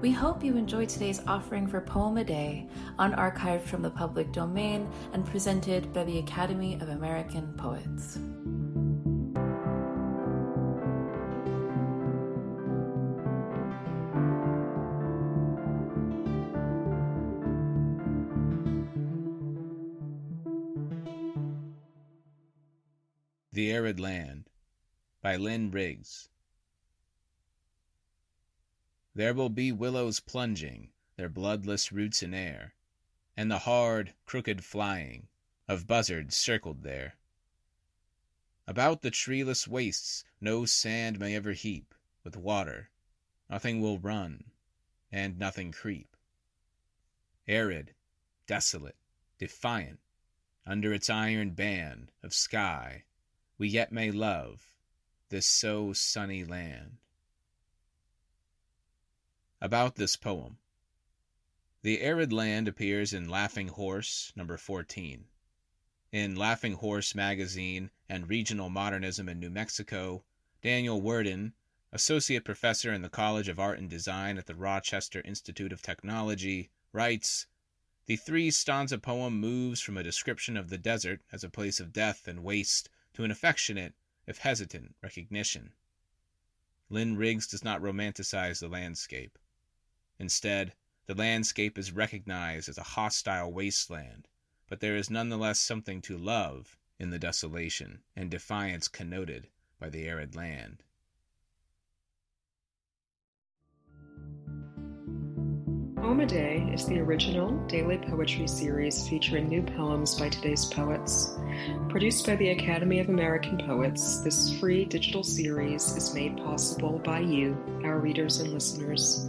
We hope you enjoyed today's offering for Poem a Day, unarchived from the public domain and presented by the Academy of American Poets. The Arid Land by Lynn Riggs There will be willows plunging Their bloodless roots in air, And the hard, crooked flying Of buzzards circled there. About the treeless wastes No sand may ever heap With water; nothing will run, And nothing creep. Arid, desolate, defiant, Under its iron band Of sky we yet may love This so sunny land. About this poem The Arid Land appears in Laughing Horse, No. 14. In Laughing Horse Magazine and Regional Modernism in New Mexico, Daniel Worden, associate professor in the College of Art and Design at the Rochester Institute of Technology, writes The three stanza poem moves from a description of the desert as a place of death and waste to an affectionate, if hesitant, recognition. Lynn Riggs does not romanticize the landscape. Instead, the landscape is recognized as a hostile wasteland, but there is nonetheless something to love in the desolation and defiance connoted by the arid land. Poem a Day is the original daily poetry series featuring new poems by today's poets. Produced by the Academy of American Poets, this free digital series is made possible by you, our readers and listeners.